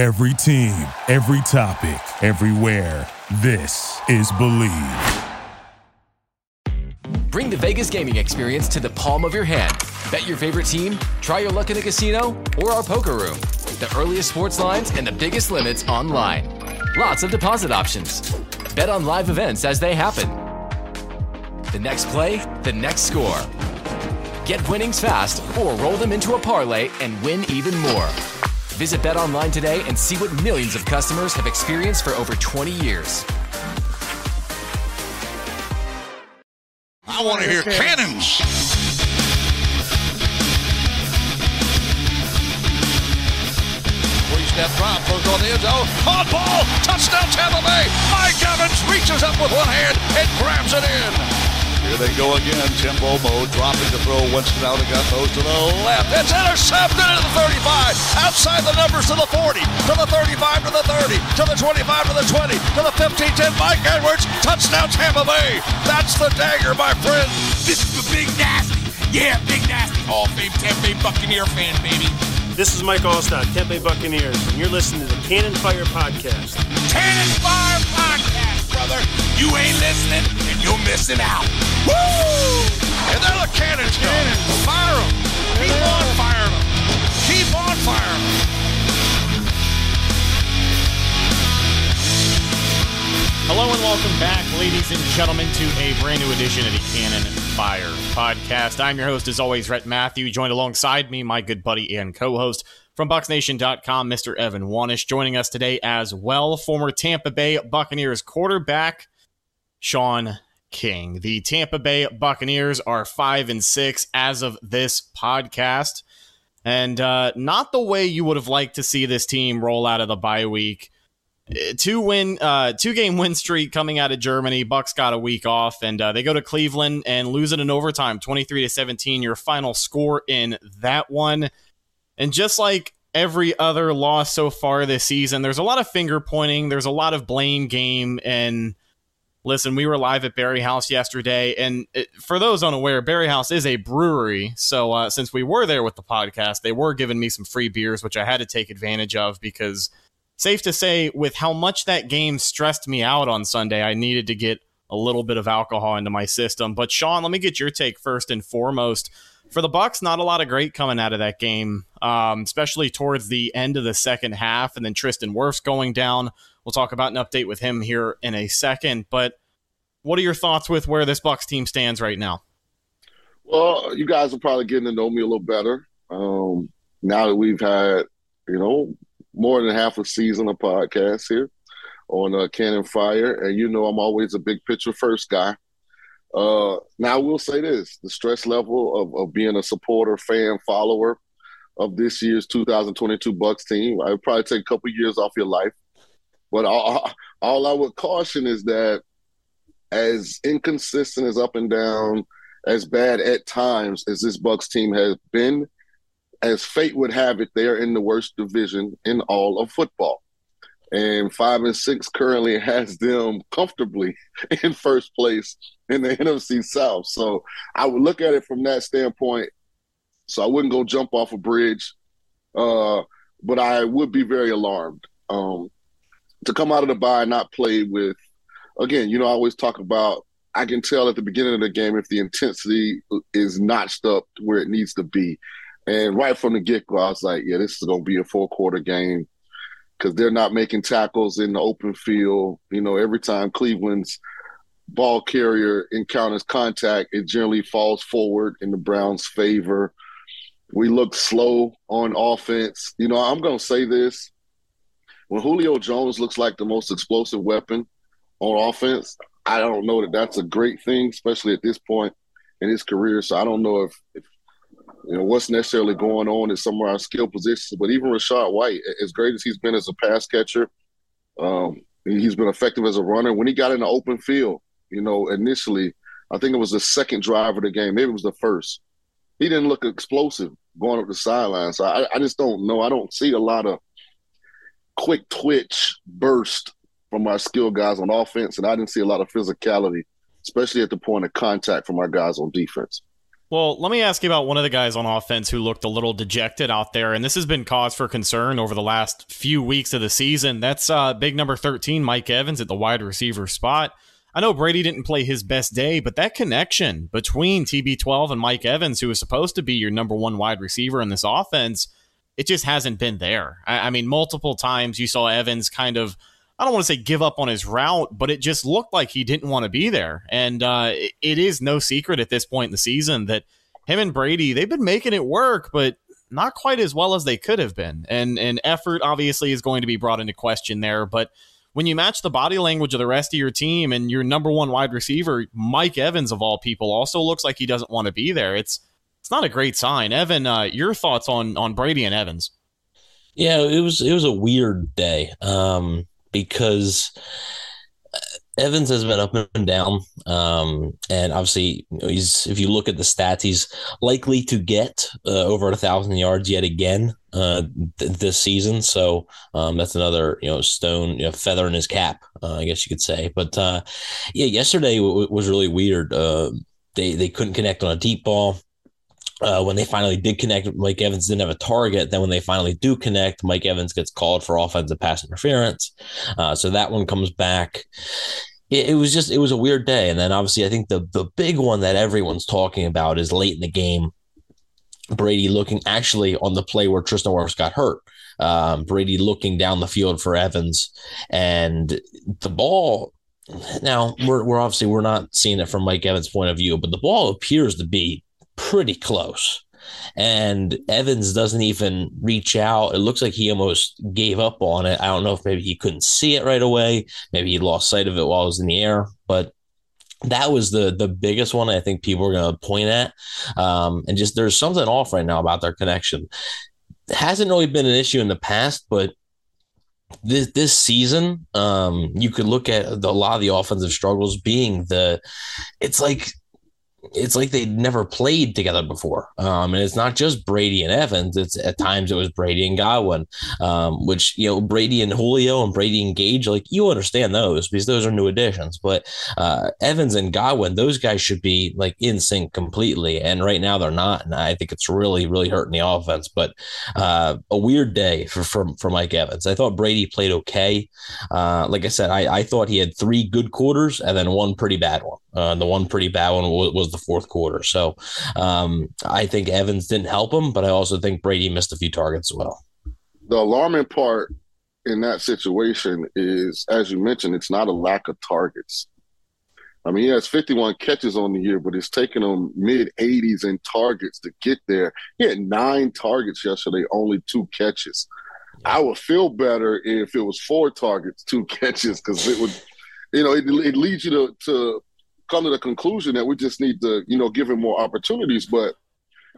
Every team, every topic, everywhere. This is Believe. Bring the Vegas gaming experience to the palm of your hand. Bet your favorite team, try your luck in a casino, or our poker room. The earliest sports lines and the biggest limits online. Lots of deposit options. Bet on live events as they happen. The next play, the next score. Get winnings fast or roll them into a parlay and win even more. Visit BetOnline today and see what millions of customers have experienced for over 20 years. I want to hear cannons. Three-step drop, goes on the end zone. On ball, touchdown Tampa Bay. Mike Evans reaches up with one hand and grabs it in. Here they go again. Timbo mode dropping the throw. Winston out again goes to the left. It's intercepted at the 35. Outside the numbers to the 40, to the 35, to the 30, to the 25, to the 20, to the 15, 10. Mike Edwards, touchdown Tampa Bay. That's the dagger, my friend. This is the Big Nasty. Yeah, Big Nasty. Hall of Fame Tampa Bay Buccaneer fan, baby. This is Mike Alstott, Tampa Bay Buccaneers, and you're listening to the Cannon Fire Podcast. Cannon Fire Podcast, brother. You ain't listening, and you're missing out. Woo! And there the cannons go. Fire them. Keep on firing them. Keep on firing them. Hello and welcome back, ladies and gentlemen, to a brand new edition of the Cannon Fire Podcast. I'm your host, as always, Rhett Matthew, joined alongside me, my good buddy and co-host from BucksNation.com, Mr. Evan Wanish, joining us today as well, former Tampa Bay Buccaneers quarterback Shaun King. The Tampa Bay Buccaneers are five and six as of this podcast, and uh, not the way you would have liked to see this team roll out of the bye week two win uh two game win streak coming out of germany. Bucks got a week off and uh, they go to cleveland and lose it in overtime 23 to 17 your final score in that one. And just like every other loss so far this season there's a lot of finger pointing there's a lot of blame game and listen we were live at barry house yesterday and it, for those unaware barry house is a brewery. So uh, since we were there with the podcast they were giving me some free beers which i had to take advantage of because safe to say, with how much that game stressed me out on Sunday, I needed to get a little bit of alcohol into my system. But Shaun, let me get your take first and foremost. For the Bucks, not a lot of great coming out of that game, um, especially towards the end of the second half, and then Tristan Wirfs going down. We'll talk about an update with him here in a second. But what are your thoughts with where this Bucks team stands right now? Well, you guys are probably getting to know me a little better um, now that we've had, you know, more than half a season of podcasts here on uh, Cannon Fire, and you know I'm always a big picture first guy. Uh, now I will say this: the stress level of, of being a supporter, fan, follower of this year's 2022 Bucks team, I would probably take a couple years off your life. But all, all I would caution is that as inconsistent as up and down, as bad at times as this Bucks team has been, as fate would have it, they are in the worst division in all of football. And five and six currently has them comfortably in first place in the NFC South. So I would look at it from that standpoint. So I wouldn't go jump off a bridge, uh, but I would be very alarmed um, to come out of the bye and not play with. Again, you know, I always talk about. I can tell at the beginning of the game if the intensity is notched up where it needs to be. And right from the get go, I was like, yeah, this is going to be a four quarter game because they're not making tackles in the open field. You know, every time Cleveland's ball carrier encounters contact, it generally falls forward in the Browns' favor. We look slow on offense. You know, I'm going to say this. When Julio Jones looks like the most explosive weapon on offense, I don't know that that's a great thing, especially at this point in his career. So I don't know if, if you know what's necessarily going on in some of our skill positions. But even Rachaad White, as great as he's been as a pass catcher, um, he's been effective as a runner. When he got in the open field, you know, initially, I think it was the second drive of the game, maybe it was the first. He didn't look explosive going up the sideline. So I, I just don't know. I don't see a lot of quick twitch burst from our skill guys on offense, and I didn't see a lot of physicality, especially at the point of contact from our guys on defense. Well, let me ask you about one of the guys on offense who looked a little dejected out there, and this has been cause for concern over the last few weeks of the season. That's uh, big number 13, Mike Evans, at the wide receiver spot. I know Brady didn't play his best day, but that connection between TB12 and Mike Evans, who is supposed to be your number one wide receiver in this offense, it just hasn't been there. I, I mean, multiple times you saw Evans kind of I don't want to say give up on his route, but it just looked like he didn't want to be there. And uh, it is no secret at this point in the season that him and Brady, they've been making it work, but not quite as well as they could have been. And and effort obviously is going to be brought into question there, but when you match the body language of the rest of your team and your number one wide receiver, Mike Evans of all people, also looks like he doesn't want to be there. It's it's not a great sign. Evan, uh, your thoughts on on Brady and Evans? Yeah, it was it was a weird day. Um, because Evans has been up and down, um, and obviously, he's if you look at the stats, he's likely to get uh, over a thousand yards yet again uh, th- this season. So um, that's another you know stone you know, feather in his cap, uh, I guess you could say. But uh, yeah, yesterday w- was really weird. Uh, they they couldn't connect on a deep ball uh, when they finally did connect, Mike Evans didn't have a target. Then when they finally do connect, Mike Evans gets called for offensive pass interference. Uh, so that one comes back. It, it, was just it was a weird day. And then obviously I think the the big one that everyone's talking about is late in the game. Brady looking actually on the play where Tristan Wirfs got hurt. Um, Brady looking down the field for Evans, and the ball now we're, we're obviously we're not seeing it from Mike Evans' point of view, but the ball appears to be pretty close. And Evans doesn't even reach out. It looks like he almost gave up on it. I don't know if maybe he couldn't see it right away. Maybe he lost sight of it while it was in the air. But that was the the biggest one I think people are going to point at. Um, and just there's something off right now about their connection. Hasn't really been an issue in the past, but this this season, um, you could look at the, a lot of the offensive struggles being the. It's like it's like they'd never played together before. Um, and it's not just Brady and Evans. It's at times it was Brady and Godwin, um, which, you know, Brady and Julio and Brady and Gage, like you understand those because those are new additions. But uh, Evans and Godwin, those guys should be like in sync completely. And right now they're not. And I think it's really, really hurting the offense. But uh, a weird day for, for, for Mike Evans. I thought Brady played okay. Uh, like I said, I, I thought he had three good quarters and then one pretty bad one. Uh, the one pretty bad one was, was the fourth quarter. So um, I think Evans didn't help him, but I also think Brady missed a few targets as well. The alarming part in that situation is, as you mentioned, it's not a lack of targets. I mean, he has 51 catches on the year, but it's taken him mid 80s in targets to get there. He had nine targets yesterday, only two catches. I would feel better if it was four targets, two catches, because it would, you know, it, it leads you to, to come to the conclusion that we just need to, you know, give him more opportunities. But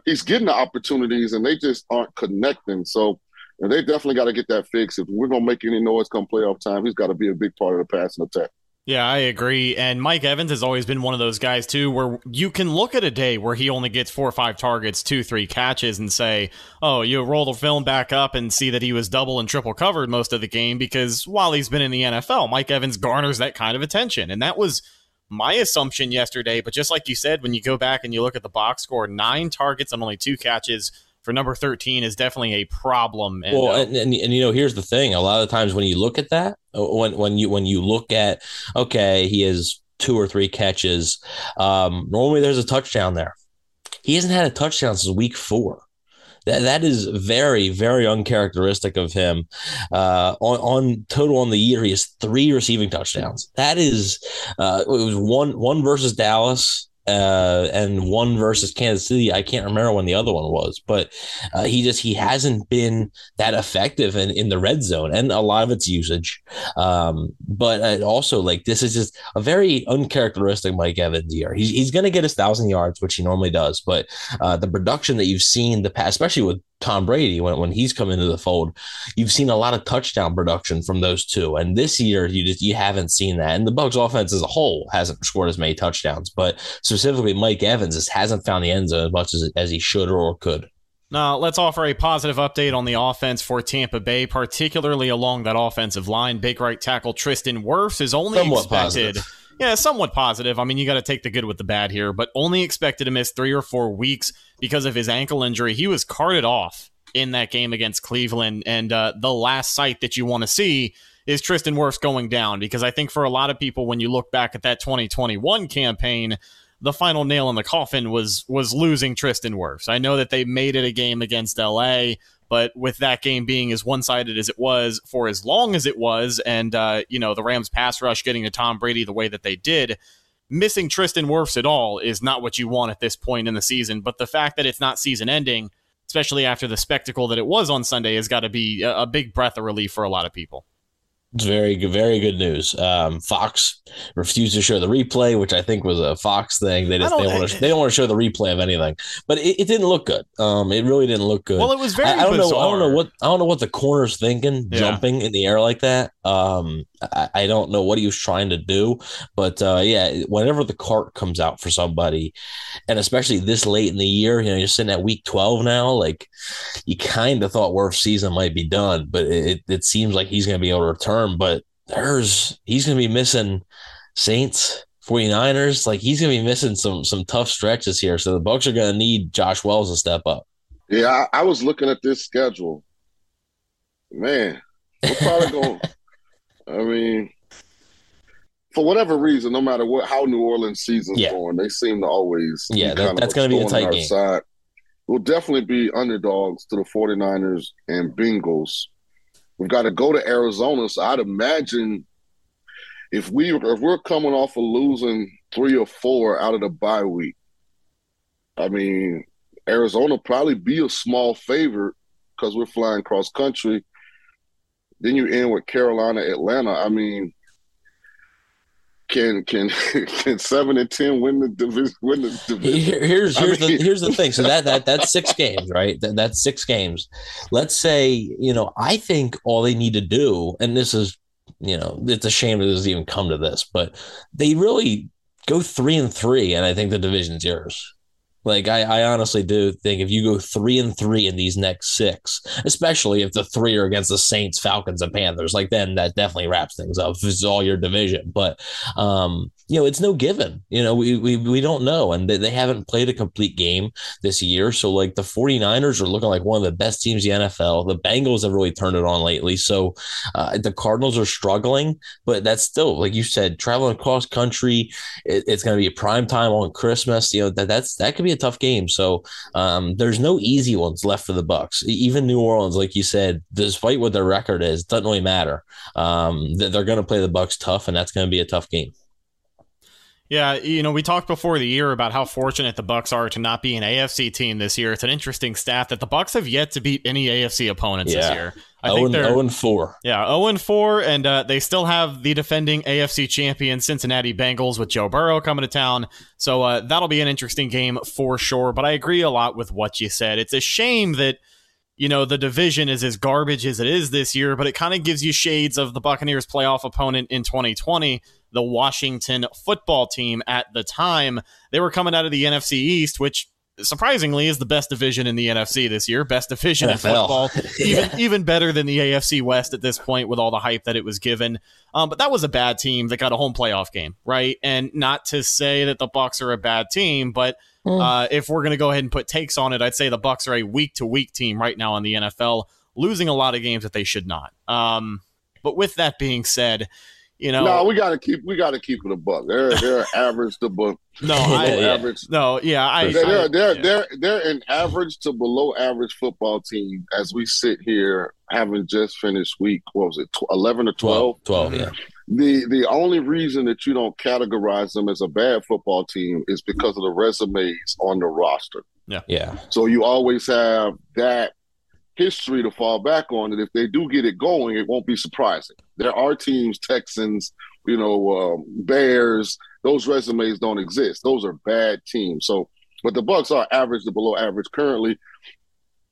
he's getting the opportunities, and they just aren't connecting. So, and they definitely got to get that fixed. If we're gonna make any noise come playoff time, he's got to be a big part of the passing attack. Yeah, I agree. And Mike Evans has always been one of those guys, too, where you can look at a day where he only gets four or five targets, two, three catches, and say, oh, you roll the film back up and see that he was double and triple covered most of the game because while he's been in the NFL, Mike Evans garners that kind of attention. And that was my assumption yesterday. But just like you said, when you go back and you look at the box score, nine targets and only two catches for number 13 is definitely a problem. And, well, uh, and, and, and, you know, here's the thing. A lot of times when you look at that, uh, when, when you, when you look at, okay, he has two or three catches. Um, normally there's a touchdown there. He hasn't had a touchdown since week four. That that is very very uncharacteristic of him. Uh, on on total on the year, he has three receiving touchdowns. That is, uh, it was one one versus Dallas uh, and one versus Kansas City. I can't remember when the other one was, but uh, he just he hasn't been that effective in, in the red zone, and a lot of its usage. Um, but uh, also, like this is just a very uncharacteristic Mike Evans year. He's he's going to get his thousand yards, which he normally does, but uh, the production that you've seen the past, especially with Tom Brady when, when he's come into the fold, you've seen a lot of touchdown production from those two. And this year you just you haven't seen that. And the Bucs offense as a whole hasn't scored as many touchdowns, but specifically Mike Evans just hasn't found the end zone as much as, as he should or could. Now, let's offer a positive update on the offense for Tampa Bay, particularly along that offensive line. Big right tackle Tristan Wirfs is only Somewhat expected. Positive yeah, somewhat positive. I mean, you got to take the good with the bad here, but only expected to miss three or four weeks because of his ankle injury. He was carted off in that game against Cleveland, and uh, the last sight that you want to see is Tristan Wirfs going down because I think for a lot of people, when you look back at that 2021 campaign, the final nail in the coffin was was losing Tristan Wirfs. I know that they made it a game against LA, but with that game being as one sided as it was for as long as it was, and uh, you know the Rams pass rush getting to Tom Brady the way that they did. Missing Tristan Wirfs at all is not what you want at this point in the season. But the fact that it's not season ending, especially after the spectacle that it was on Sunday, has got to be a, a big breath of relief for a lot of people. It's very good, very good news. Um, Fox refused to show the replay, which I think was a Fox thing. They just they don't want to they don't want to show the replay of anything, but it, it, didn't look good. Um, it really didn't look good. Well, it was very. I, I don't bizarre. know. I don't know what I don't know what the corner's thinking, Yeah. jumping in the air like that. Um, I, I don't know what he was trying to do, but uh, yeah, whenever the cart comes out for somebody, and especially this late in the year, you know, you're sitting at week twelve now, like you kind of thought Wirfs's season might be done, but it, it seems like he's going to be able to return. But there's he's going to be missing Saints, 49ers. Like he's going to be missing some some tough stretches here. So the Bucks are going to need Josh Wells to step up. Yeah, I, I was looking at this schedule. Man, we're probably going. I mean, for whatever reason, no matter what, how New Orleans season's Yeah. going, they seem to always. Yeah, that- that's gonna be a tight game. Side. We'll definitely be underdogs to the 49ers and Bengals. We've got to go to Arizona, so I'd imagine if we if we're coming off of losing three or four out of the bye week, I mean, Arizona probably be a small favorite because we're flying cross country. Then you end with Carolina, Atlanta. I mean, can can can seven and ten win the division? Win the division? Here- here's I here's mean- the here's the thing. So that that that's six games, right? That, that's six games. Let's say you know I think all they need to do, and this is you know it's a shame that this even come to this, but they really go three and three, and I think the division's yours. Like I, I honestly do think if you go three and three in these next six, especially if the three are against the Saints, Falcons, and Panthers, like then that definitely wraps things up. If it's all your division, but um, you know, it's no given. You know, we we, we don't know, and they, they haven't played a complete game this year. So like the 49ers are looking like one of the best teams in the NFL. The Bengals have really turned it on lately. So uh, the Cardinals are struggling, but that's still like you said, traveling across country. It, it's going to be a prime time on Christmas. You know that that's that could be a tough game. So um, there's no easy ones left for the Bucks. Even New Orleans, like you said, despite what their record is, doesn't really matter. Um, they're going to play the Bucks tough, and that's going to be a tough game. Yeah, you know, we talked before the year about how fortunate the Bucks are to not be an AFC team this year. It's an interesting stat that the Bucks have yet to beat any AFC opponents this year. I Owen, think they're Owen four. yeah, 0 and 4 and uh, they still have the defending AFC champion Cincinnati Bengals with Joe Burrow coming to town. So uh, that'll be an interesting game for sure, but I agree a lot with what you said. It's a shame that you know the division is as garbage as it is this year, but it kind of gives you shades of the Buccaneers playoff opponent in 2020, the Washington football team at the time. They were coming out of the NFC East, which surprisingly is the best division in the NFC this year, best division in football, even even better than the AFC West at this point with all the hype that it was given. Um, but that was a bad team that got a home playoff game, right? And not to say that the Bucks are a bad team, but uh, if we're going to go ahead and put takes on it, I'd say the Bucks are a week to week team right now in the NFL, losing a lot of games that they should not. Um, but with that being said, you know, No, we gotta keep we gotta keep it a buck. They're they're average to buck. no, I, Yeah. average. no, yeah, I, They're they're I- they're, yeah. they're they're an average to below average football team as we sit here having just finished week what was it tw- eleven or twelve. 12, 12 yeah. The the only reason that you don't categorize them as a bad football team is because of the resumes on the roster. Yeah, yeah. So you always have that history to fall back on. And if they do get it going, it won't be surprising. There are teams, Texans, you know, um, Bears. Those resumes don't exist. Those are bad teams. So, but the Bucks are average to below average currently.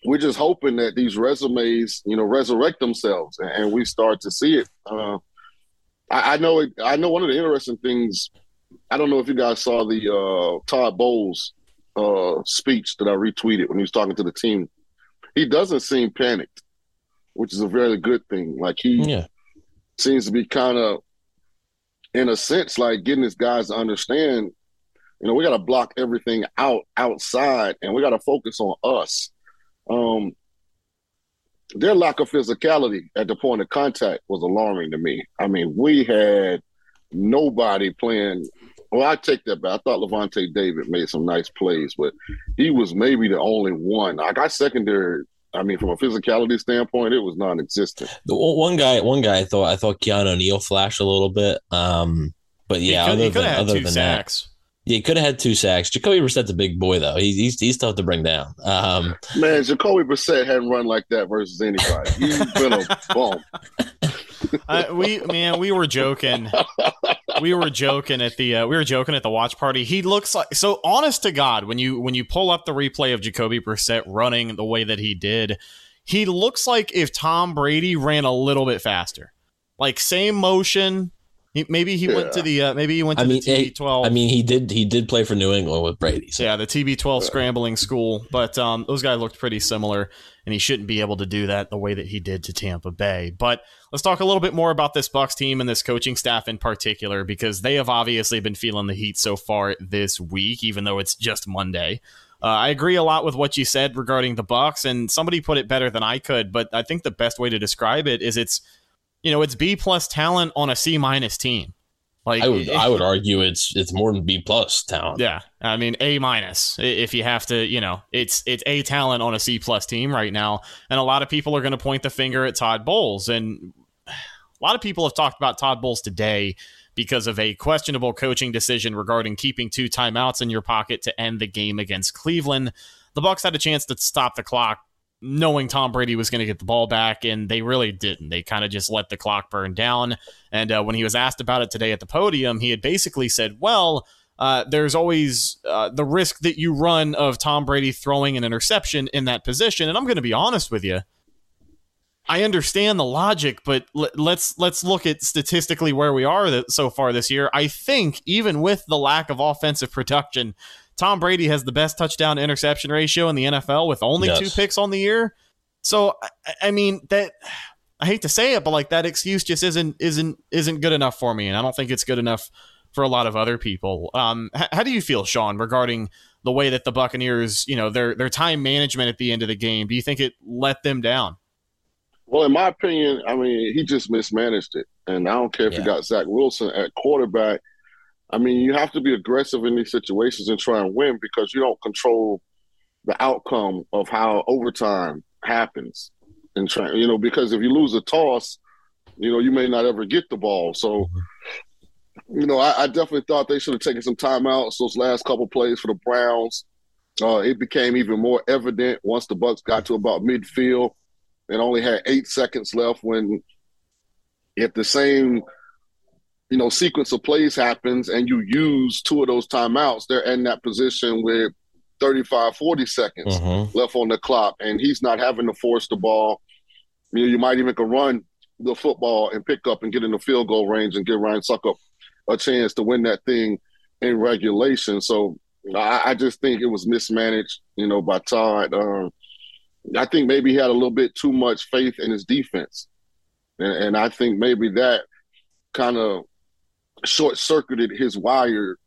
We're just hoping that these resumes, you know, resurrect themselves, and, and we start to see it. Uh, I, I know. It, I know one of the interesting things. I don't know if you guys saw the uh, Todd Bowles uh, speech that I retweeted when he was talking to the team. He doesn't seem panicked, which is a very good thing. Like he Yeah. seems to be kind of in a sense, like getting his guys to understand, you know, we got to block everything out outside, and we got to focus on us. Um, their lack of physicality at the point of contact was alarming to me. I mean, we had nobody playing. Well, I take that back. I thought Lavonte David made some nice plays, but he was maybe the only one. I got secondary. I mean, from a physicality standpoint, it was non-existent. The one guy, one guy, I thought I thought Keanu Neal flashed a little bit. Um, but yeah, he could, other than, other than sacks. that, yeah, he could have had two sacks. Jacoby Brissett's a big boy, though. He's he's, he's tough to bring down. Um, Man, Jacoby Brissett hadn't run like that versus anybody. He's been a bum. uh, we man, we were joking. We were joking at the uh, we were joking at the watch party. He looks like so honest to God when you when you pull up the replay of Jacoby Brissett running the way that he did, he looks like if Tom Brady ran a little bit faster, like same motion, he, maybe he yeah. went to the uh, maybe he went to I mean, the TB12. I mean, he did he did play for New England with Brady. So. Yeah, the TB12 scrambling school, but um, those guys looked pretty similar, and he shouldn't be able to do that the way that he did to Tampa Bay. But let's talk a little bit more about this Bucs team and this coaching staff in particular, because they have obviously been feeling the heat so far this week, even though it's just Monday. Uh, I agree a lot with what you said regarding the Bucs, and somebody put it better than I could. But I think the best way to describe it is it's you know, it's B plus talent on a C minus team. Like I would, I would argue it's it's more than B plus talent. Yeah, I mean A minus if you have to, you know, it's it's A talent on a C plus team right now, and a lot of people are going to point the finger at Todd Bowles, and a lot of people have talked about Todd Bowles today because of a questionable coaching decision regarding keeping two timeouts in your pocket to end the game against Cleveland. The Bucks had a chance to stop the clock knowing Tom Brady was going to get the ball back, and they really didn't. They kind of just let the clock burn down. And uh, when he was asked about it today at the podium, he had basically said, Well, uh, there's always uh, the risk that you run of Tom Brady throwing an interception in that position. And I'm going to be honest with you. I understand the logic, but let's let's look at statistically where we are so far this year. I think even with the lack of offensive production, Tom Brady has the best touchdown interception ratio in the NFL with only yes. two picks on the year. So I, I mean that I hate to say it, but like that excuse just isn't isn't isn't good enough for me, and I don't think it's good enough for a lot of other people. Um, h- how do you feel, Shaun, regarding the way that the Buccaneers, you know, their their time management at the end of the game? Do you think it let them down? Well, in my opinion, I mean, he just mismanaged it, and I don't care if yeah. he got Zach Wilson at quarterback. I mean, you have to be aggressive in these situations and try and win because you don't control the outcome of how overtime happens. And try, you know, because if you lose a toss, you know, you may not ever get the ball. So, you know, I, I definitely thought they should have taken some timeouts those last couple plays for the Browns. Uh, it became even more evident once the Bucks got to about midfield and only had eight seconds left when if the same – you know, sequence of plays happens and you use two of those timeouts, they're in that position with 35, 40 seconds mm-hmm. left on the clock, and he's not having to force the ball. You know, you might even can run the football and pick up and get in the field goal range and give Ryan Succop a chance to win that thing in regulation. So I, I just think it was mismanaged, you know, by Todd. Um, I think maybe he had a little bit too much faith in his defense. And, and I think maybe that kind of short circuited his wire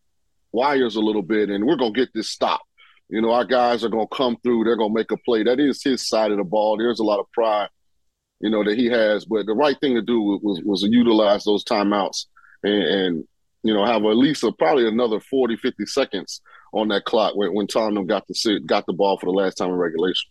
wires a little bit, and we're gonna get this stop. You know, our guys are gonna come through. They're gonna make a play. That is his side of the ball. There's a lot of pride, you know, that he has. But the right thing to do was was to utilize those timeouts and, and you know have at least a, probably another 40, 50 seconds on that clock when, when got the sit, got the ball for the last time in regulation.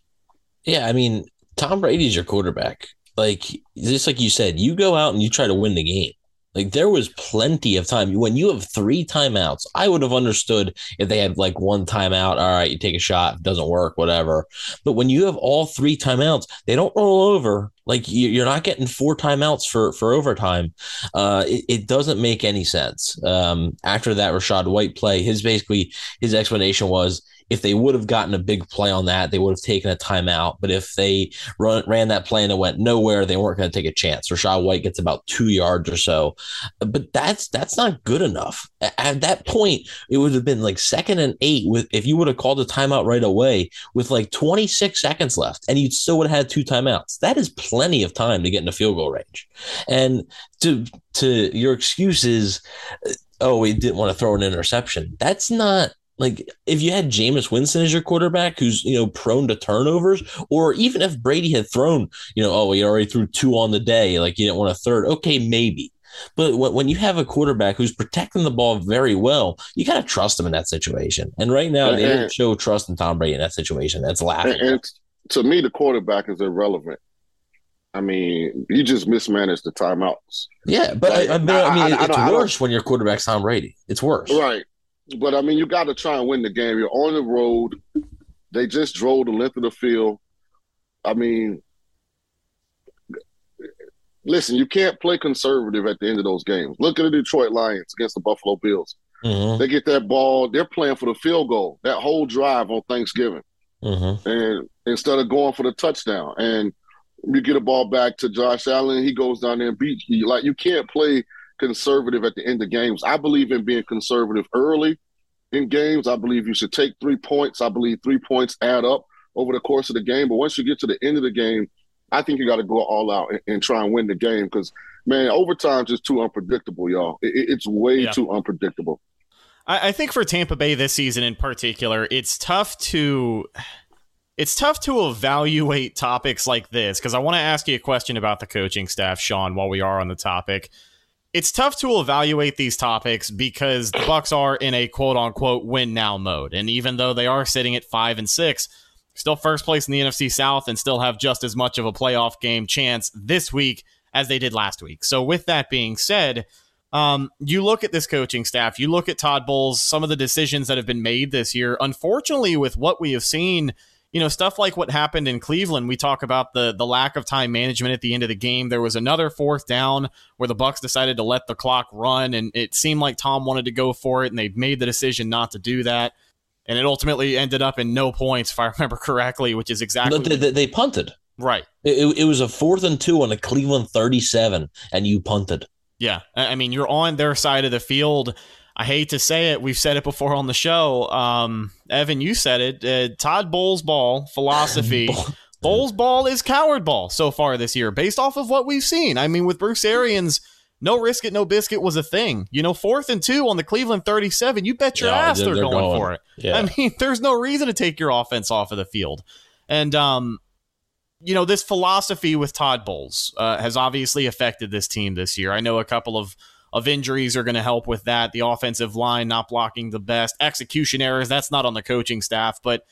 Yeah, I mean, Tom Brady's your quarterback. Like just like you said, you go out and you try to win the game. Like there was plenty of time. When you have three timeouts, I would have understood if they had like one timeout. All right, you take a shot, doesn't work, whatever. But when you have all three timeouts, they don't roll over. Like you're not getting four timeouts for for overtime. Uh, it, it doesn't make any sense. Um, after that Rachaad White play, his basically his explanation was if they would have gotten a big play on that, they would have taken a timeout. But if they run, ran that play and it went nowhere, they weren't going to take a chance. Rachaad White gets about two yards or so, but that's that's not good enough. At that point, it would have been like second and eight with if you would have called a timeout right away with like 26 seconds left, and you still would have had two timeouts. That is plenty of time to get into field goal range. And to to your excuses, uh, oh, we didn't want to throw an interception. That's not like if you had Jameis Winston as your quarterback, who's you know prone to turnovers, or even if Brady had thrown, you know, oh, he already threw two on the day, like you didn't want a third. Okay, maybe. But when you have a quarterback who's protecting the ball very well, you got to trust him in that situation. And right now, and, they didn't show trust in Tom Brady in that situation. That's laughing. And, and to me, the quarterback is irrelevant. I mean, you just mismanaged the timeouts. Yeah, but like, I, I, mean, I, I, it's worse when your quarterback's Tom Brady. It's worse, right? But I mean, you got to try and win the game. You're on the road. They just drove the length of the field. I mean, listen, you can't play conservative at the end of those games. Look at the Detroit Lions against the Buffalo Bills. Mm-hmm. They get that ball. They're playing for the field goal that whole drive on Thanksgiving, mm-hmm. and instead of going for the touchdown, and you get a ball back to Josh Allen, he goes down there and beats you. Like you can't play conservative at the end of games. I believe in being conservative early in games. I believe you should take three points. I believe three points add up over the course of the game. But once you get to the end of the game, I think you got to go all out and, and, try and win the game because, man, overtime's just too unpredictable, y'all. It, it's way yeah. too unpredictable. I, I think for Tampa Bay this season in particular, it's tough to it's tough to evaluate topics like this because I want to ask you a question about the coaching staff, Shaun, while we are on the topic it's tough to evaluate these topics because the Bucks are in a quote unquote win now mode. And even though they are sitting at five and six, still first place in the NFC South and still have just as much of a playoff game chance this week as they did last week. So with that being said, um, you look at this coaching staff, you look at Todd Bowles, some of the decisions that have been made this year. Unfortunately, with what we have seen you know, stuff like what happened in Cleveland. We talk about the the lack of time management at the end of the game. There was another fourth down where the Bucks decided to let the clock run, and it seemed like Tom wanted to go for it, and they made the decision not to do that. And it ultimately ended up in no points, if I remember correctly, which is exactly they, they, they punted. Right. It, it was a fourth and two on a Cleveland 37, and you punted. Yeah. I mean, you're on their side of the field. I hate to say it, we've said it before on the show. Um, Evan, you said it. Uh, Todd Bowles' ball philosophy. Bowles' ball is coward ball so far this year, based off of what we've seen. I mean, with Bruce Arians, no risk it, no biscuit was a thing. You know, fourth and two on the Cleveland 37, you bet your yeah, ass they're, they're going, going, for it. Yeah. I mean, there's no reason to take your offense off of the field. And, um, you know, this philosophy with Todd Bowles uh, has obviously affected this team this year. I know a couple of of injuries are going to help with that. The offensive line not blocking the best, execution errors, that's not on the coaching staff. But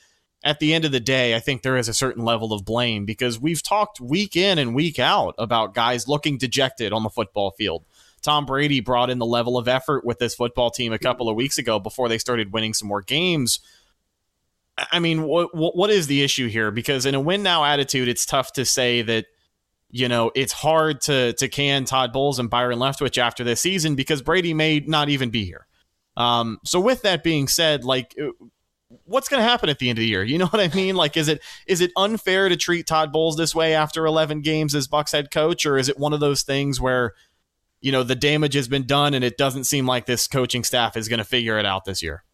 at the end of the day, I think there is a certain level of blame because we've talked week in and week out about guys looking dejected on the football field. Tom Brady brought in the level of effort with this football team a couple of weeks ago before they started winning some more games. I mean, what what is the issue here? Because in a win now attitude, it's tough to say that you know, it's hard to to can Todd Bowles and Byron Leftwich after this season because Brady may not even be here. Um, so with that being said, like uh, what's going to happen at the end of the year? You know what I mean? Like, is it is it unfair to treat Todd Bowles this way after 11 games as Bucks head coach, or is it one of those things where, you know, the damage has been done and it doesn't seem like this coaching staff is going to figure it out this year?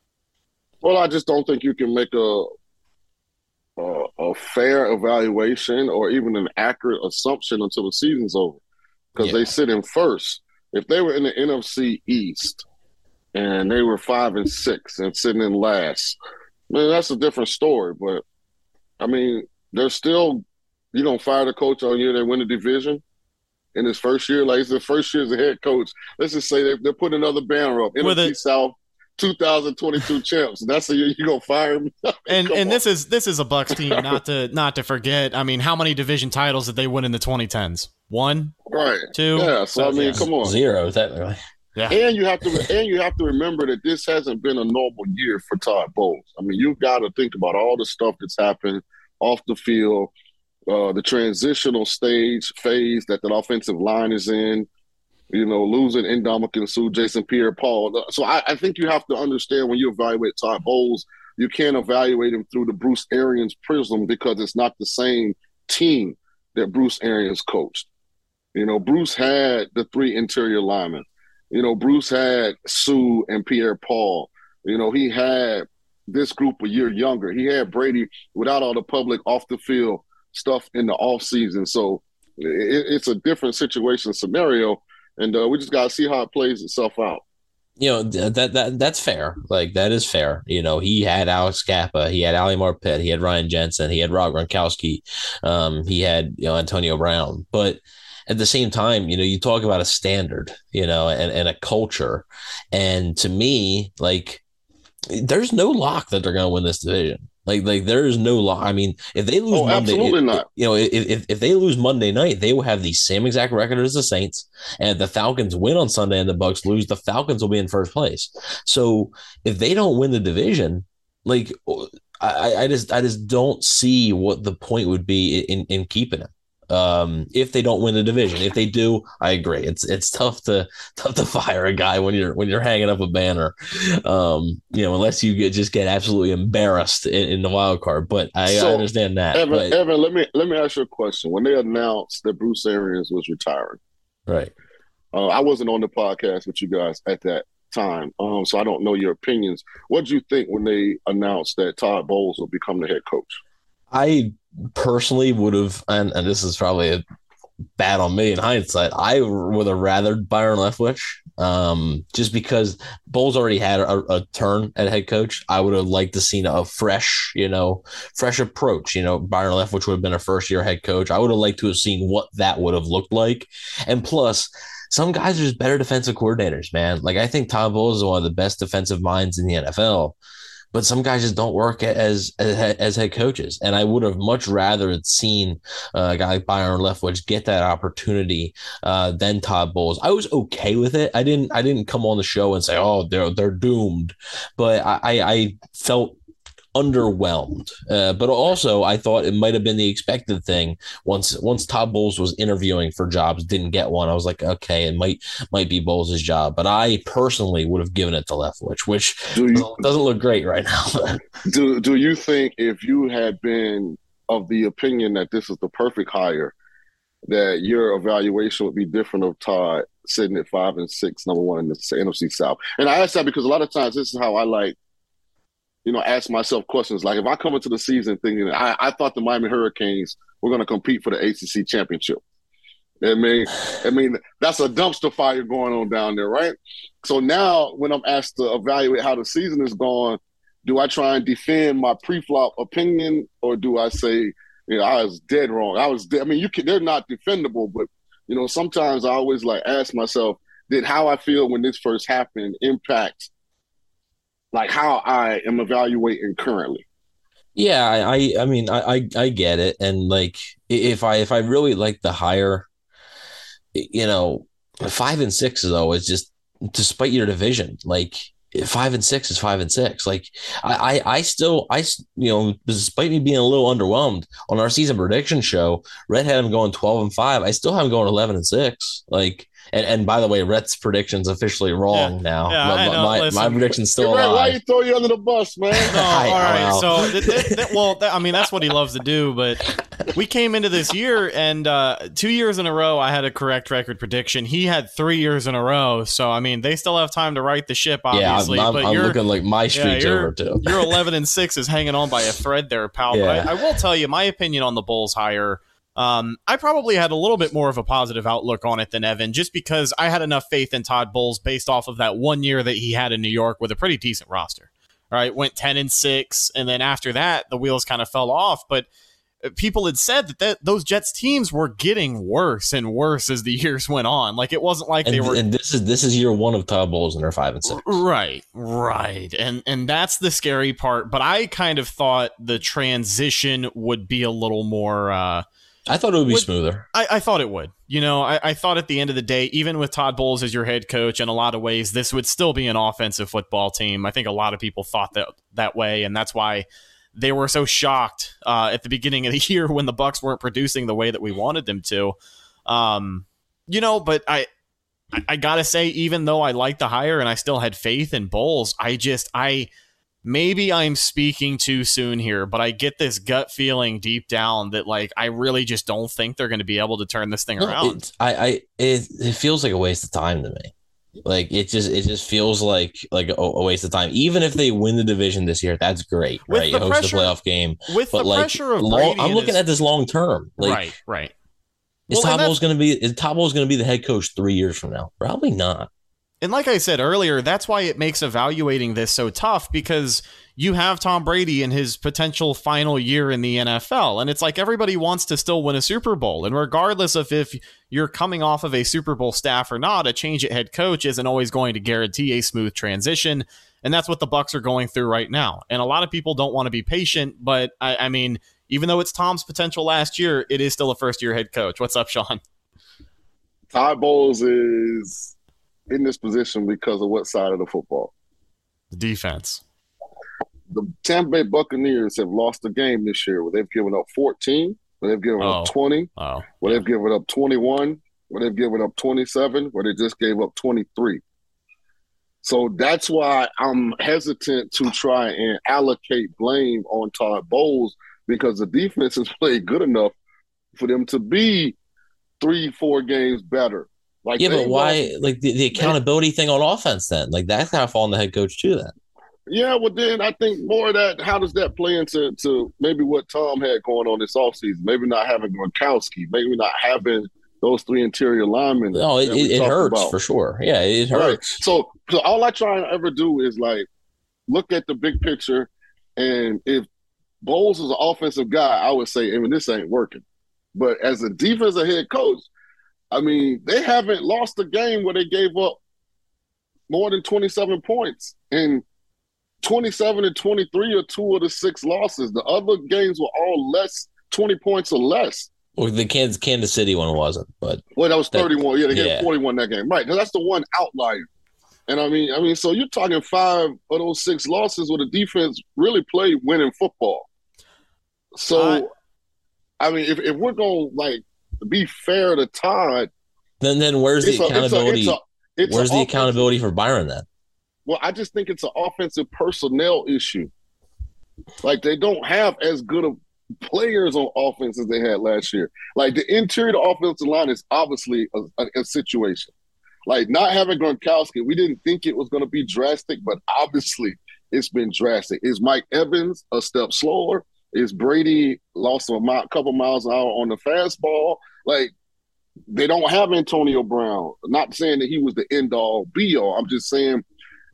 Well, I just don't think you can make a a, a fair evaluation or even an accurate assumption until the season's over because yeah. they sit in first. If they were in the NFC East and they were five and six and sitting in last, man, that's a different story. But I mean, they're still you don't fire the coach on year they win the division in his first year. Like it's the first year as a head coach. Let's just say they, they're putting another banner up. NFC South 2022 champs. That's the year you gonna fire me. and and on. this is this is a Bucks team not to not to forget. I mean, how many division titles did they win in the 2010s? One, right? Two. Yeah. So, so I mean, yeah. come on, zero technically. Yeah. And you have to and you have to remember that this hasn't been a normal year for Todd Bowles. I mean, you've got to think about all the stuff that's happened off the field, uh, the transitional stage phase that the offensive line is in you know, losing Ndamukong Suh, Jason Pierre Paul. So I, I, think you have to understand when you evaluate Todd Bowles you can't evaluate him through the Bruce Arians prism because it's not the same team that Bruce Arians coached. You know, Bruce had the three interior linemen. You know, Bruce had Sue and Pierre Paul. You know, he had this group a year younger. He had Brady without all the public off the field stuff in the off season. So it, it's a different situation scenario, and uh, we just got to see how it plays itself out. You know that that that's fair. Like that is fair. You know he had Alex Cappa, he had Ali Marpet, he had Ryan Jensen, he had Rob Gronkowski, um, he had you know Antonio Brown, but at the same time, you know, you talk about a standard, you know, and, and a culture. And to me, like, there's no lock that they're going to win this division. Like, like there is no law. I mean, if they lose Oh, Monday, absolutely not. you know, if, if if they lose Monday night, they will have the same exact record as the Saints. And if the Falcons win on Sunday and the Bucks lose, the Falcons will be in first place. So if they don't win the division, like I, I just I just don't see what the point would be in in keeping him um if they don't win the division if they do i agree it's it's tough to tough to fire a guy when you're when you're hanging up a banner um you know unless you get just get absolutely embarrassed in, in the wild card but i, I understand that Evan, but, Evan, let me let me ask you a question. When they announced that Bruce Arians was retiring, right uh, I wasn't on the podcast with you guys at that time, um, so I don't know your opinions. What do you think when they announced that Todd Bowles will become the head coach? I personally would have, and, and this is probably a bad on me in hindsight. I would have rather Byron Leftwich, um, just because Bowles already had a, a turn at head coach. I would have liked to seen a fresh, you know, fresh approach. You know, Byron Leftwich would have been a first year head coach. I would have liked to have seen what that would have looked like, and plus. Some guys are just better defensive coordinators, man. Like I think Todd Bowles is one of the best defensive minds in the NFL but some guys just don't work as as, as head coaches. And I would have much rather seen uh, a guy like Byron Leftwich get that opportunity uh, than Todd Bowles. I was okay with it. I didn't I didn't come on the show and say, oh, they're they're doomed, but I I, I felt underwhelmed. Uh, but also, I thought it might have been the expected thing. Once once Todd Bowles was interviewing for jobs, didn't get one. I was like, okay, it might might be Bowles' job. But I personally would have given it to Leftwich, which Do you doesn't, look great right now. do do you think if you had been of the opinion that this is the perfect hire, that your evaluation would be different of Todd sitting at five and six, number one in the NFC South? And I ask that because a lot of times this is how I like, you know, ask myself questions. Like if I come into the season thinking I, I thought the Miami Hurricanes were going to compete for the ACC championship. I mean, I mean that's a dumpster fire going on down there, right? So now, when I'm asked to evaluate how the season is going, do I try and defend my pre-flop opinion, or do I say, you know, I was dead wrong? I was, dead. I mean, you can, they're not defendable, but you know, sometimes I always like ask myself, did how I feel when this first happened impact, like how I am evaluating currently? Yeah, I, I, mean, I, I, I get it, and like, if I, if I really like the higher, you know, five and six though is just despite your division, like five and six is five and six. Like, I, I, I still, I, you know, despite me being a little underwhelmed on our season prediction show, Red had him going twelve and five. I still have him going eleven and six. Like, and, and by the way, Rhett's prediction's officially wrong now. Yeah, my, I know. my, my prediction's still Hey, why you throw you under the bus, man? No, I- all I right. don't So, th- th- th- well, th- I mean, that's what he loves to do. But we came into this year, and uh, two years in a row, I had a correct record prediction. He had three years in a row. So, I mean, they still have time to right the ship, Yeah, I'm, obviously. I'm, but I'm you're looking like my yeah, streak's you're, over too. you're 11 and six is hanging on by a thread there, pal. Yeah. But I, I will tell you my opinion on the Bowles hire. Um, I probably had a little bit more of a positive outlook on it than Evan, just because I had enough faith in Todd Bowles based off of that one year that he had in New York with a pretty decent roster. All right, went 10 and 6, and then after that, the wheels kind of fell off. But uh, people had said that, that those Jets teams were getting worse and worse as the years went on. Like it wasn't like and, they were and this is this is year one of Todd Bowles and they're five and six. Right, right. And and that's the scary part. But I kind of thought the transition would be a little more uh I thought it would be Would- smoother. I, I thought it would. You know, I, I thought at the end of the day, even with Todd Bowles as your head coach, in a lot of ways, this would still be an offensive football team. I think a lot of people thought that that way, and that's why they were so shocked uh, at the beginning of the year when the Bucks weren't producing the way that we wanted them to. Um, you know, but I, I, I gotta say, even though I liked the hire and I still had faith in Bowles, I just I maybe I'm speaking too soon here, but I get this gut feeling deep down that like I really just don't think they're going to be able to turn this thing No, around. I, I, it, it feels like a waste of time to me. Like it just, it just feels like like a, a waste of time. Even if they win the division this year, that's great, With right? the Host pressure- a playoff game, With but the like, pressure of long, I'm looking his- at this long term. Like, right, right. is Well, going to be? Is Todd going to be the head coach three years from now? Probably not. And like I said earlier, that's why it makes evaluating this so tough because you have Tom Brady in his potential final year in the NFL. And it's like everybody wants to still win a Super Bowl. And regardless of if you're coming off of a Super Bowl staff or not, a change at head coach isn't always going to guarantee a smooth transition. And that's what the Bucks are going through right now. And a lot of people don't want to be patient, but I, I mean, even though it's Tom's potential last year, it is still a first year head coach. What's up, Sean? Todd Bowles is in this position because of what side of the football? The defense. The Tampa Bay Buccaneers have lost a game this year where they've given up 14, where they've given Oh. up 20, Oh, where they've given up 21, where they've given up 27, where they just gave up 23. So that's why I'm hesitant to try and allocate blame on Todd Bowles because the defense has played good enough for them to be three, four games better. Like Yeah, but why? lost- Like the, the accountability thing on offense, then like that's got to fall on the head coach too. Then Yeah, well, then I think more of that. How does that play into to maybe what Tom had going on this offseason? Maybe not having Gronkowski, maybe not having those three interior linemen. no, it, it, hurts about. for sure. Yeah, it Right. hurts. So, so all I try and ever do is like look at the big picture, and if Bowles is an offensive guy, I would say, I mean, this ain't working. But as a defensive head coach, I mean, they haven't lost a game where they gave up more than 27 points. And 27 and 23 are two of the six losses. The other games were all less, 20 points or less. Well, the Kansas Kansas City one wasn't, but Well, that was That- 31. Yeah, they yeah. gave 41 that game. Right. Now that's the one outlier. And I mean, I mean, so you're talking five of those six losses where the defense really played winning football. So, I mean, if, if we're going to be fair to Todd, then then where's the it's a- it's a- accountability? it's where's the accountability for Byron then? Well, I just think it's an offensive personnel issue. Like they don't have as good of players on offense as they had last year. Like the interior the offensive line is obviously a, a, a situation. Like not having Gronkowski, we didn't think it was going to be drastic, but obviously it's been drastic. Is Mike Evans a step slower? Is Brady lost a couple miles an hour on the fastball? Like they don't have Antonio Brown. Not saying that he was the end all be all. I'm just saying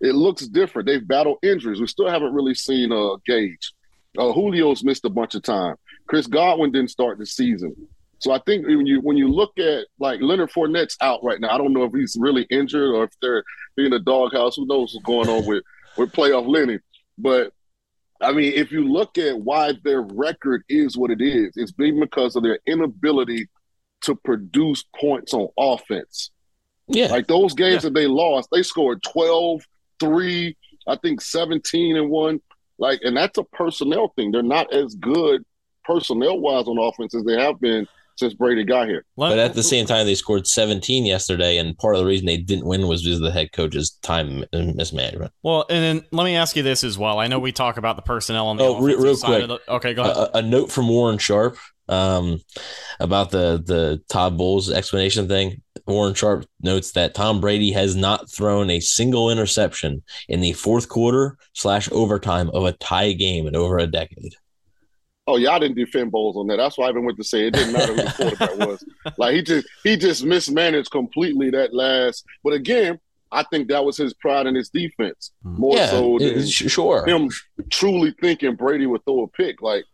it looks different. They've battled injuries. We still haven't really seen uh, Gage. Uh, Julio's missed a bunch of time. Chris Godwin didn't start the season. So I think when you when you look at like Leonard Fournette's out right now, I don't know if he's really injured or if they're in the doghouse. Who knows what's going on with with playoff Lenny? But I mean, if you look at why their record is what it is, it's been because of their inability to produce points on offense. Yeah, Like those games that they lost, they scored 12, 3, I think 17 and 1. Like, and that's a personnel thing. They're not as good personnel wise on offense as they have been since Brady got here. but at the same time, they scored 17 yesterday, and part of the reason they didn't win was because of the head coach's time mismanagement. Well, and then let me ask you this as well. I know we talk about the personnel on the Oh, re- offensive real side quick. of the. Okay, go ahead. a, a note from Warren Sharp um, about the the Todd Bowles explanation thing. Warren Sharp notes that Tom Brady has not thrown a single interception in the fourth quarter slash overtime of a tie game in over a decade. Oh, y'all didn't defend Bowles on that. That's why I even went to say it didn't matter who the quarterback was. Like he just he just mismanaged completely that last. But again, I think that was his pride in his defense hmm. more yeah, so than sh- sure. him truly thinking Brady would throw a pick. Like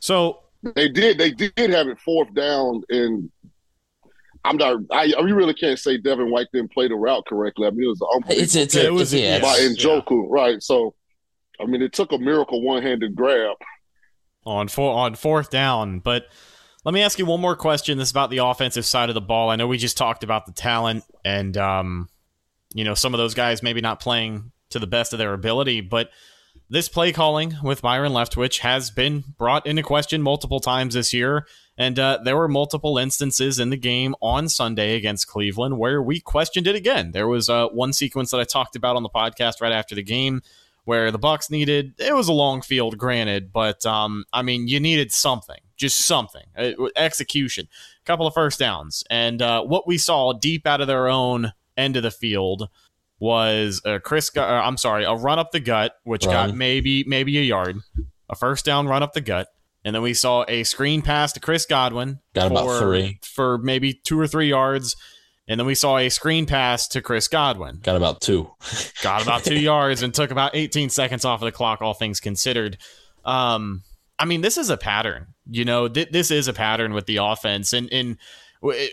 so They did. They did have it fourth down, and I'm not. I, I really can't say Devin White didn't play the route correctly. I mean, it was an It's it's, Yeah, it was- it's yeah, by it's- Njoku, right? So, I mean, it took a miracle one-handed grab. On four on fourth down. But let me ask you one more question. This is about the offensive side of the ball. I know we just talked about the talent and um, you know, some of those guys maybe not playing to the best of their ability, but this play calling with Byron Leftwich has been brought into question multiple times this year. And uh, there were multiple instances in the game on Sunday against Cleveland where we questioned it again. There was uh, one sequence that I talked about on the podcast right after the game where the Bucs needed it was a long field, granted, but um, I mean you needed something, just something, uh, execution, a couple of first downs, and uh, what we saw deep out of their own end of the field was a Chris. Uh, I'm sorry, a run up the gut, which run. got maybe maybe a yard, a first down run up the gut, and then we saw a screen pass to Chris Godwin. Got for, about three for maybe two or three yards. And then we saw a screen pass to Chris Godwin. Got about two. Got about two yards and took about 18 seconds off of the clock, all things considered. Um, I mean, this is a pattern. You know, th- this is a pattern with the offense. And, and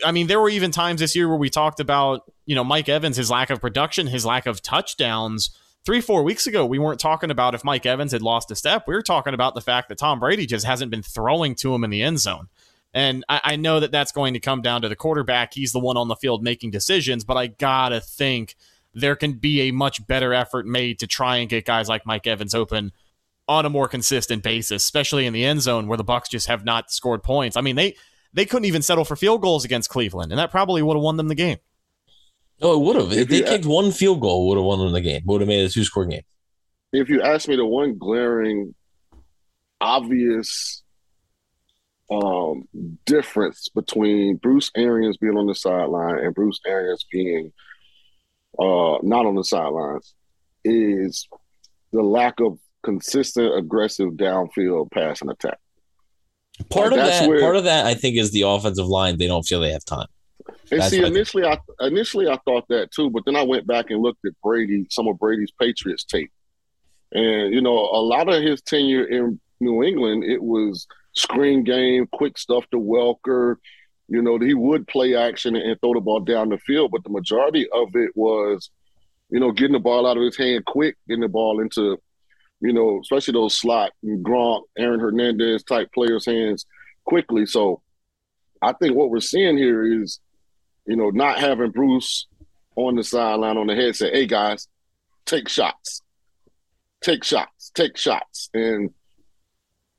I mean, there were even times this year where we talked about, you know, Mike Evans, his lack of production, his lack of touchdowns. Three, four weeks ago, we weren't talking about if Mike Evans had lost a step. We were talking about the fact that Tom Brady just hasn't been throwing to him in the end zone. And I, I, know that that's going to come down to the quarterback. He's the one on the field making decisions, but I gotta think there can be a much better effort made to try and get guys like Mike Evans open on a more consistent basis, especially in the end zone where the Bucs just have not scored points. I mean, they they couldn't even settle for field goals against Cleveland, and that probably would have won them the game. No, it would have. If, they kicked one field goal, would have won them the game. Would have made a two score game. If you ask me, the one glaring, obvious um, difference between Bruce Arians being on the sideline and Bruce Arians being uh, not on the sidelines is the lack of consistent, aggressive downfield passing attack. Part like of that, where, part of that, I think, is the offensive line. They don't feel they have time. And That's see, initially, I, I initially I thought that too, but then I went back and looked at Brady, some of Brady's Patriots tape, and you know, a lot of his tenure in New England, it was screen game, quick stuff to Welker. You know, he would play action and throw the ball down the field, but the majority of it was, you know, getting the ball out of his hand quick, getting the ball into, you know, especially those slot and Gronk, Aaron Hernandez type players' hands quickly. So I think what we're seeing here is, you know, not having Bruce on the sideline on the head say, hey guys, take shots. Take shots, take shots. And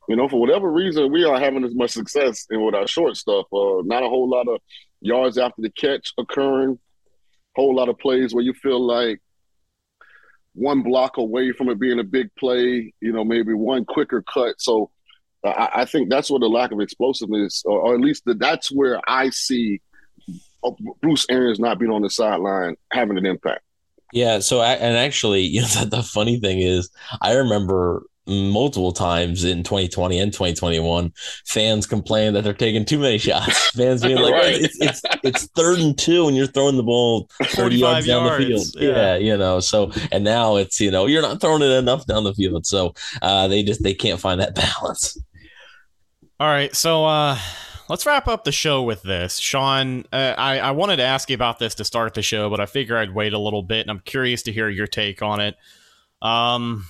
you know, for whatever reason, we are having as much success in with our short stuff. Uh, not a whole lot of yards after the catch occurring. Whole lot of plays where you feel like one block away from it being a big play. You know, maybe one quicker cut. So I, I think that's where the lack of explosiveness, or, or at least the, that's where I see Bruce Arians not being on the sideline having an impact. Yeah. So, and actually, you know, the, the funny thing is, I remember multiple times in 2020 and 2021 fans complain that they're taking too many shots fans being like right. it's, it's, it's third and two and you're throwing the ball 30 yards down yards. the field yeah. yeah. you know so and now it's you know you're not throwing it enough down the field so uh, they just they can't find that balance all right so uh let's wrap up the show with this shaun uh, I, I wanted to ask you about this to start the show but i figure i'd wait a little bit and i'm curious to hear your take on it um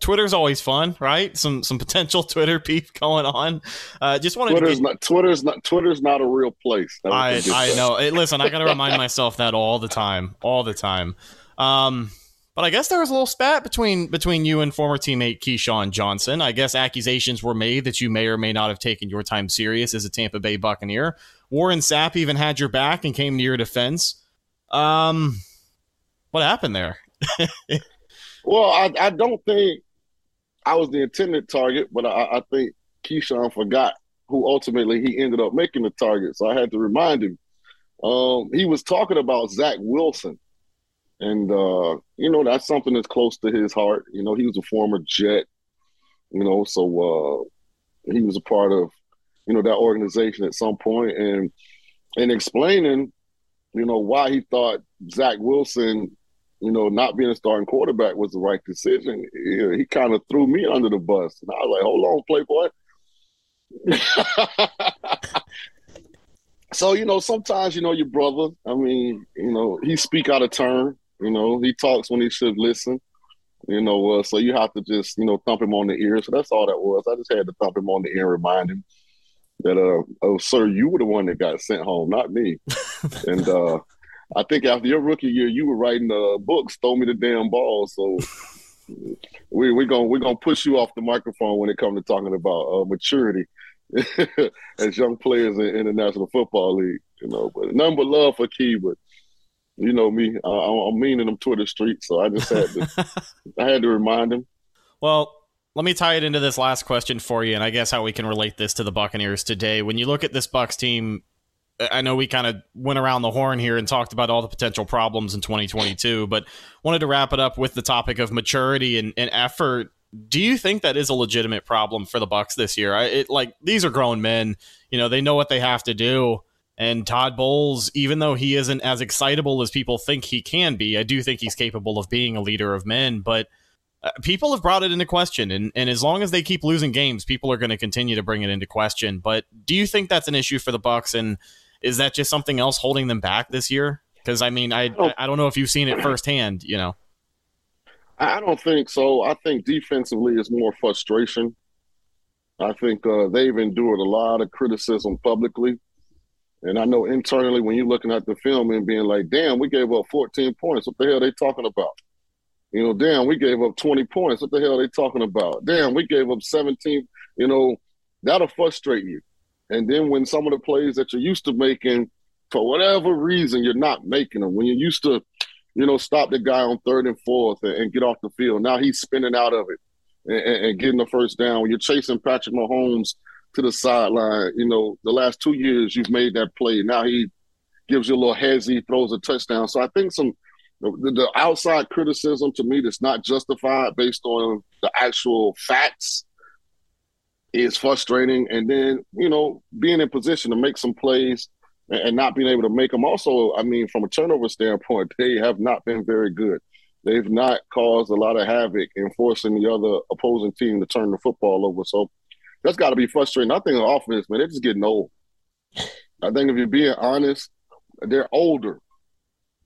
Twitter's always fun, right? Some some potential Twitter beef going on. Uh, just wanted Twitter's to not Twitter's not Twitter's not a real place. I I know. Hey, listen, I got to remind myself that all the time, all the time. Um, but I guess there was a little spat between between you and former teammate Keyshawn Johnson. I guess accusations were made that you may or may not have taken your time serious as a Tampa Bay Buccaneer. Warren Sapp even had your back and came to your defense. Um, what happened there? well, I, I don't think I was the intended target, but I, I think Keyshawn forgot who ultimately he ended up making the target. So I had to remind him. Um, he was talking about Zach Wilson. And, uh, you know, that's something that's close to his heart. You know, he was a former Jet, you know, so uh, he was a part of, you know, that organization at some point and and explaining, you know, why he thought Zach Wilson you know, not being a starting quarterback was the right decision. He, he kind of threw me under the bus. And I was like, hold on, Playboy. so, you know, sometimes, you know, your brother, I mean, you know, he speak out of turn. You know, he talks when he should listen. You know, uh, so you have to just, you know, thump him on the ear. So that's all that was. I just had to thump him on the ear and remind him that, uh, oh, sir, you were the one that got sent home, not me. and, uh, I think after your rookie year, you were writing uh, books, throw me the damn ball. So we we're gonna we're gonna push you off the microphone when it comes to talking about uh, maturity as young players in, in, the National Football League. You know, but none but love for Key, but You know me. Uh, I'm mean in them Twitter streets, so I just had to. I had to remind him. Well, let me tie it into this last question for you, and I guess how we can relate this to the Buccaneers today. When you look at this Bucs team, I know we kind of went around the horn here and talked about all the potential problems in 2022, but wanted to wrap it up with the topic of maturity and, and effort. Do you think that is a legitimate problem for the Bucs this year? I, it like these are grown men, you know, they know what they have to do. And Todd Bowles, even though he isn't as excitable as people think he can be, I do think he's capable of being a leader of men. But uh, people have brought it into question, and, and as long as they keep losing games, people are going to continue to bring it into question. But do you think that's an issue for the Bucs? And is that just something else holding them back this year? Because I mean, I oh. I don't know if you've seen it firsthand. You know, I don't think so. I think defensively is more frustration. I think uh, they've endured a lot of criticism publicly, and I know internally when you're looking at the film and being like, "Damn, we gave up 14 points. What the hell are they talking about?" You know, damn, we gave up 20 points. What the hell are they talking about? Damn, we gave up 17. You know, that'll frustrate you. And then when some of the plays that you're used to making, for whatever reason, you're not making them. When you're used to, you know, stop the guy on third and fourth and, and get off the field, now he's spinning out of it and, and, getting the first down. When you're chasing Patrick Mahomes to the sideline, you know, the last two years you've made that play. Now he gives you a little hezzy, throws a touchdown. So I think some the, the outside criticism to me that's not justified based on the actual facts is frustrating. And then, you know, being in position to make some plays and, not being able to make them. Also, I mean, from a turnover standpoint, they have not been very good. They've not caused a lot of havoc in forcing the other opposing team to turn the football over. So that's got to be frustrating. I think the offense, man, they're just getting old. I think if you're being honest, they're older,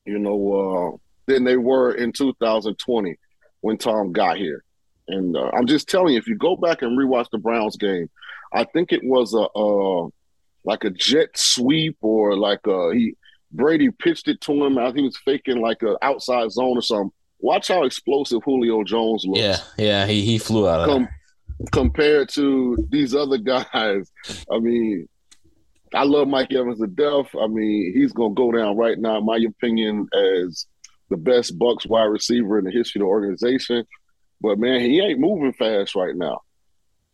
you know, uh, than they were in 2020 when Tom got here. And uh, I'm just telling you, if you go back and rewatch the Browns game, I think it was a uh, like a jet sweep or like a, he Brady pitched it to him. I think he was faking like an outside zone or something. Watch how explosive Julio Jones looks. Yeah, yeah, he he flew out of Com- Compared to these other guys, I mean, I love Mike Evans to death. I mean, he's gonna go down right now, in my opinion, as the best Bucs wide receiver in the history of the organization. But man, he ain't moving fast right now.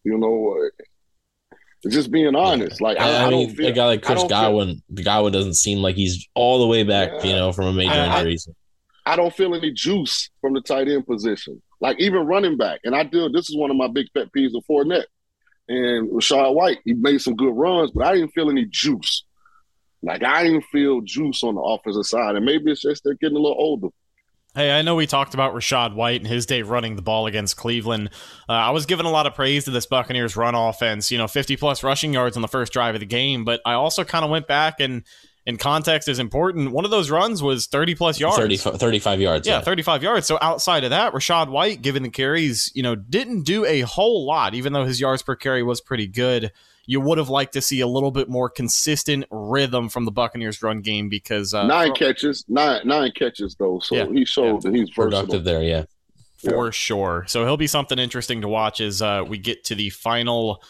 You know, uh, just being honest. Like I, I, I mean, feel, a guy like Chris Godwin, feel, Godwin doesn't seem like he's all the way back. Yeah, you know, from a major I, injury. I don't feel any juice from the tight end position. Like even running back, and I do. This is one of my big pet peeves of Fournette and Rachaad White. He made some good runs, but I didn't feel any juice. Like I didn't feel juice on the offensive side, and maybe it's just they're getting a little older. Hey, I know we talked about Rachaad White and his day running the ball against Cleveland. Uh, I was giving a lot of praise to this Buccaneers run offense, you know, 50 plus rushing yards on the first drive of the game, but I also kind of went back and in context is important. One of those runs was 30 plus yards. 30, 35 yards. Yeah, yeah, 35 yards. So outside of that, Rachaad White, given the carries, you know, didn't do a whole lot, even though his yards per carry was pretty good you would have liked to see a little bit more consistent rhythm from the Buccaneers run game because uh, nine catches, nine nine catches though. So yeah, he showed yeah. that he's productive there. Yeah, for yeah. sure. So he'll be something interesting to watch as uh, we get to the final.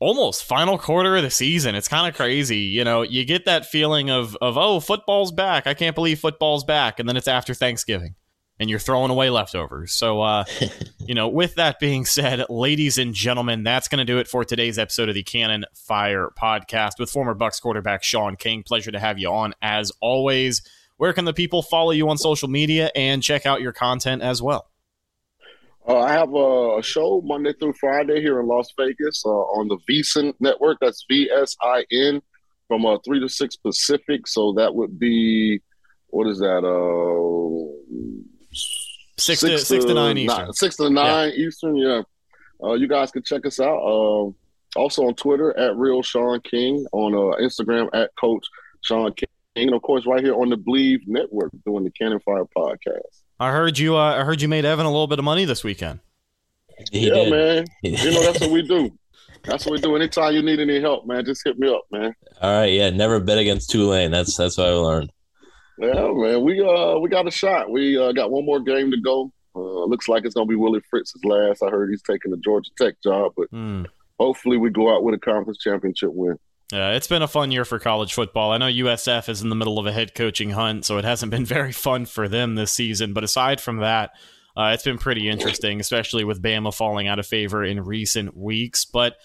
Almost final quarter of the season. It's kind of crazy. You know, you get that feeling of of oh, football's back. I can't believe football's back, and then it's after Thanksgiving and you're throwing away leftovers. So, uh, you know, with that being said, ladies and gentlemen, that's going to do it for today's episode of the Cannon Fire podcast with former Bucs quarterback Shaun King. Pleasure to have you on as always. Where can the people follow you on social media and check out your content as well? Uh, I have a, show Monday through Friday here in Las Vegas uh, on the VSIN network. That's V S I N from uh, 3 to 6 Pacific. So that would be, what is that? Uh, Six, six to, six to nine Eastern. Six to nine yeah. Eastern. Yeah. Uh, you guys can check us out. Uh, also on Twitter at Real Shaun King, on uh, Instagram at Coach Shaun King, and of course right here on the Bleav Network doing the Cannon Fire podcast. I heard you. Uh, I heard you made Evan a little bit of money this weekend. He yeah, did. man. you know that's what we do. That's what we do. Anytime you need any help, man, just hit me up, man. All right, yeah. Never bet against Tulane. That's that's what I learned. Yeah, man, we uh we got a shot. We uh, got one more game to go. Uh, looks like it's gonna be Willie Fritz's last. I heard he's taking the Georgia Tech job, but mm. hopefully we go out with a conference championship win. Yeah, it's been a fun year for college football. I know USF is in the middle of a head coaching hunt, so it hasn't been very fun for them this season. But aside from that, uh, it's been pretty interesting, especially with Bama falling out of favor in recent weeks. But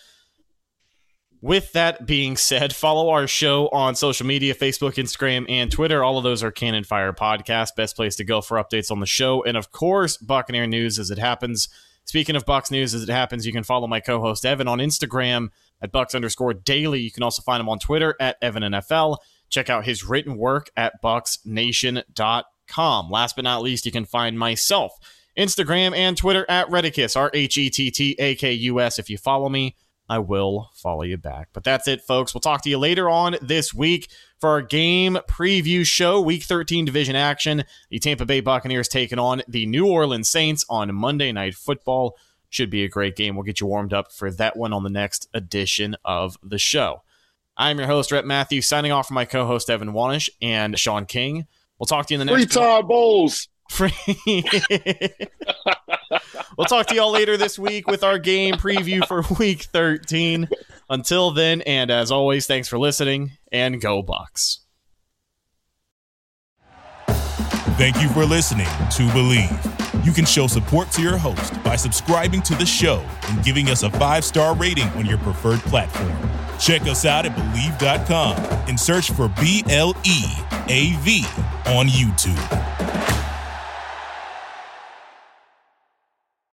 with that being said, follow our show on social media Facebook, Instagram, and Twitter. All of those are Cannon Fire Podcast. Best place to go for updates on the show. And of course, Buccaneer News as it happens. Speaking of Bucs News as it happens, you can follow my co host Evan on Instagram at Bucks underscore daily. You can also find him on Twitter at Evan NFL. Check out his written work at BucsNation.com. Last but not least, you can find myself, Instagram and Twitter at Rhettakus, R H E T T A K U S. If you follow me, I will follow you back. But that's it, folks. We'll talk to you later on this week for our game preview show, Week 13 division action. The Tampa Bay Buccaneers taking on the New Orleans Saints on Monday Night Football. Should be a great game. We'll get you warmed up for that one on the next edition of the show. I'm your host, Rhett Matthews, signing off from my co host, Evan Wanish and Shaun King. We'll talk to you in the next Free Todd Bowles. We'll talk to y'all later this week with our game preview for week 13. Until then, and as always, thanks for listening and go Bucs. Thank you for listening to Bleav. You can show support to your host by subscribing to the show and giving us a five star rating on your preferred platform. Check us out at Bleav.com and search for B L E A V on YouTube.